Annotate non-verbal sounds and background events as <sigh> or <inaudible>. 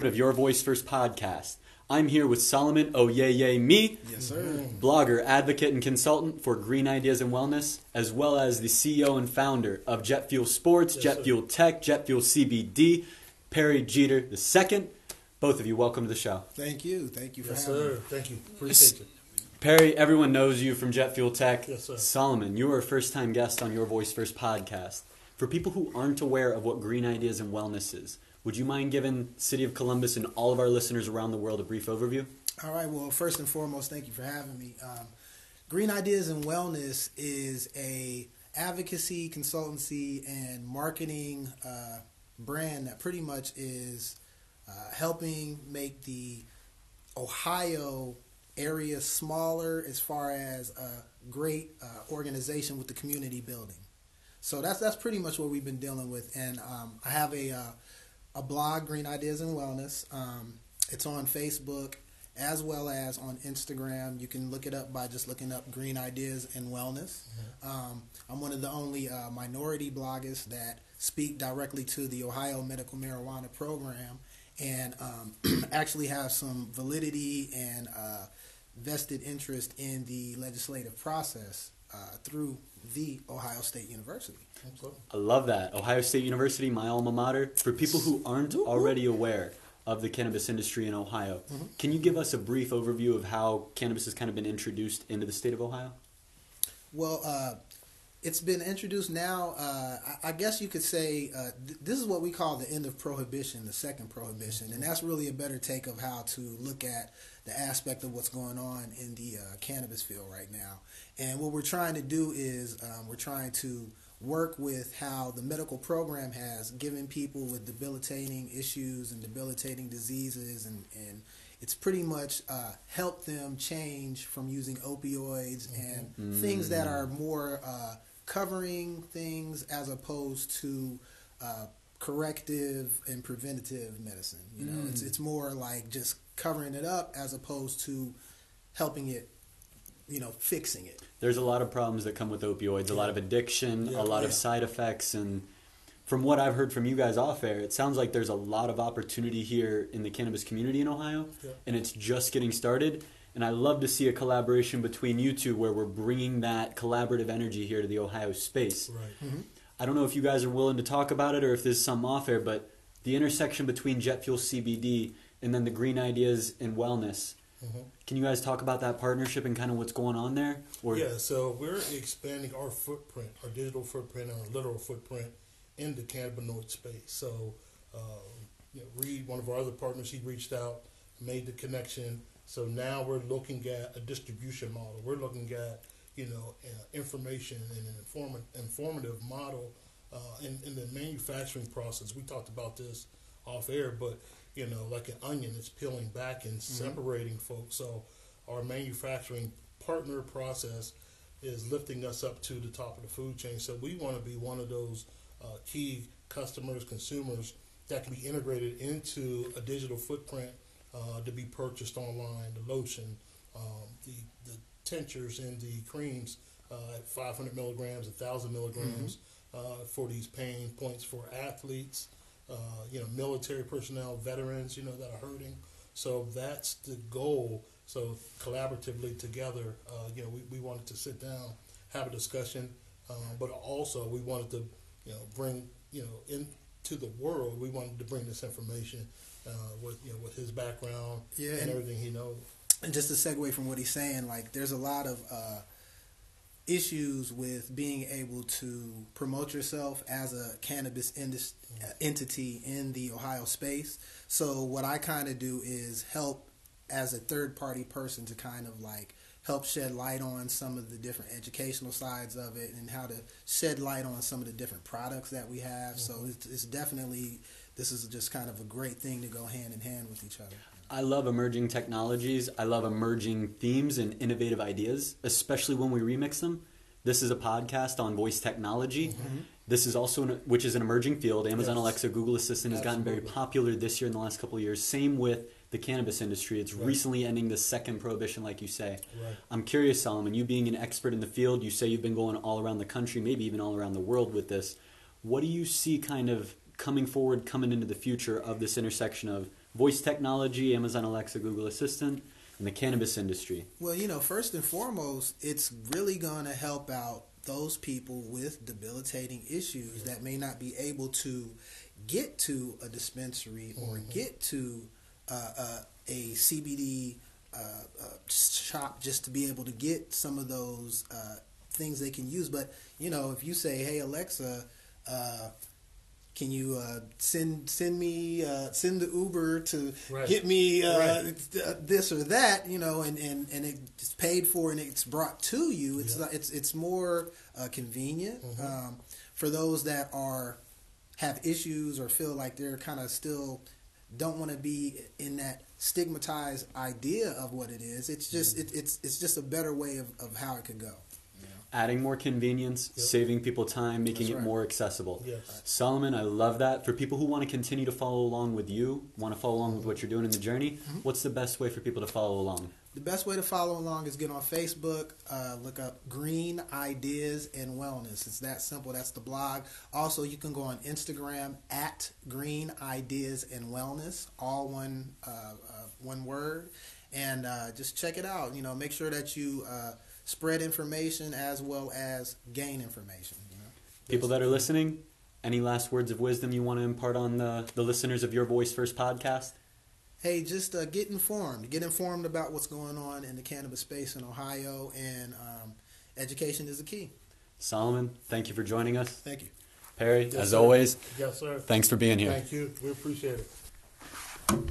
Two. of Your Voice First podcast. I'm here with Solomon Oyeyemi, Yes, sir. blogger, advocate, and consultant for Green Ideas and Wellness, as well as the CEO and founder of Jet Fuel Sports, Yes, Jet sir. Fuel Tech, Jet Fuel CBD, Perry Jeter II. Both of you, welcome to the show. Thank you. Thank you for Yes, having sir. me. Thank you. Appreciate it. Perry, everyone knows you from Jet Fuel Tech. Yes, sir. Solomon, you are a first time guest on Your Voice First podcast. For people who aren't aware of what Green Ideas and Wellness is, would you mind giving City of Columbus and all of our listeners around the world a brief overview? All right. Well, first and foremost, thank you for having me. Um, Green Ideas and Wellness is a advocacy, consultancy, and marketing uh, brand that pretty much is uh, helping make the Ohio area smaller as far as a great uh, organization with the community building. So that's that's pretty much what we've been dealing with. And um, I have a uh, a blog, Green Ideas and Wellness. Um, it's on Facebook as well as on Instagram. You can look it up by just looking up Green Ideas and Wellness. Um, I'm one of the only uh, minority bloggers that speak directly to the Ohio Medical Marijuana Program and um, <clears throat> actually have some validity and uh, vested interest in the legislative process uh, through the Ohio State University. Absolutely. I love that. Ohio State University, my alma mater. For people who aren't already aware of the cannabis industry in Ohio, can you give us a brief overview of how cannabis has kind of been introduced into the state of Ohio? Well, uh, it's been introduced now. Uh, I, I guess you could say uh, th- this is what we call the end of prohibition, the second prohibition, and that's really a better take of how to look at the aspect of what's going on in the uh, cannabis field right now. And what we're trying to do is um, we're trying to work with how the medical program has given people with debilitating issues and debilitating diseases and, and it's pretty much uh, helped them change from using opioids and things that are more uh, covering things as opposed to uh, corrective and preventative medicine. You know, it's it's more like just covering it up as opposed to helping it, you know, fixing it. There's a lot of problems that come with opioids, a lot of addiction, Yeah. a lot of side effects, and from what I've heard from you guys off air, it sounds like there's a lot of opportunity here in the cannabis community in Ohio, Yeah. and it's just getting started. And I love to see a collaboration between you two where we're bringing that collaborative energy here to the Ohio space. Right. I don't know if you guys are willing to talk about it or if there's some off air, but the intersection between jet fuel CBD and then the green ideas and wellness. Mhm. Can you guys talk about that partnership and kind of what's going on there? Or Yeah, so we're expanding our footprint, our digital footprint, and our literal footprint in the cannabinoid space. So, um, you know, Reed, one of our other partners, he reached out, made the connection. So now we're looking at a distribution model. We're looking at, you know, uh, information and an informa- informative model uh, in, in the manufacturing process. We talked about this off air, but, you know, like an onion, it's peeling back and separating folks. So our manufacturing partner process is lifting us up to the top of the food chain. So we want to be one of those uh, key customers, consumers that can be integrated into a digital footprint uh, to be purchased online. The lotion, um, the the tinctures and the creams uh, at 500 milligrams, 1,000 milligrams uh, for these pain points for athletes, uh, you know, military personnel, veterans, you know, that are hurting. So that's the goal. So collaboratively together, uh, you know, we, we wanted to sit down, have a discussion, uh, but also we wanted to, you know, bring, you know, into the world, we wanted to bring this information uh, with, you know, with his background Yeah, and and- everything he knows. and just to segue from what he's saying, like there's a lot of uh, issues with being able to promote yourself as a cannabis indus- uh, entity in the Ohio space. So what I kind of do is help as a third party person to kind of like help shed light on some of the different educational sides of it and how to shed light on some of the different products that we have. So it's, it's definitely this is just kind of a great thing to go hand in hand with each other. I love emerging technologies. I love emerging themes and innovative ideas, especially when we remix them. This is a podcast on voice technology. Mm-hmm. This is also, an, which is an emerging field. Amazon Yes. Alexa, Google Assistant has gotten very popular this year in the last couple of years. Same with the cannabis industry. It's Right. recently ending the second prohibition, like you say. Right. I'm curious, Solomon, you being an expert in the field, you say you've been going all around the country, maybe even all around the world with this. What do you see kind of coming forward, coming into the future of this intersection of voice technology, Amazon Alexa, Google Assistant, and the cannabis industry? Well, you know, first and foremost, it's really going to help out those people with debilitating issues that may not be able to get to a dispensary or mm-hmm. get to uh, uh, a CBD uh, uh, shop just to be able to get some of those uh, things they can use. But, you know, if you say, hey, Alexa, uh, can you uh, send send me uh, send the Uber to Right. get me uh, Right. th- this or that, you know, and, and, and it's paid for and it's brought to you. It's Yeah. not, it's it's more uh, convenient Mhm. um, for those that are have issues or feel like they're kind of still don't want to be in that stigmatized idea of what it is. It's just Mm-hmm. it, it's it's just a better way of, of how it could go. Yeah. Adding more convenience, Yep. saving people time, making That's it more accessible. Yes. Solomon, I love that. For people who want to continue to follow along with you, want to follow along with what you're doing in the journey, Mm-hmm. what's the best way for people to follow along? The best way to follow along is get on Facebook, uh, look up Green Ideas and Wellness. It's that simple. That's the blog. Also, you can go on Instagram at Green Ideas and Wellness, all one uh, uh, one word, and uh, just check it out. You know, make sure that you uh, spread information as well as gain information. You know? People that are listening, any last words of wisdom you want to impart on the, the listeners of Your Voice First podcast? Hey, just uh, get informed. Get informed about what's going on in the cannabis space in Ohio, and um, education is the key. Solomon, thank you for joining us. Thank you. Perry, Yes, as sir. always, Yes, sir. thanks for being here. Thank you. We appreciate it.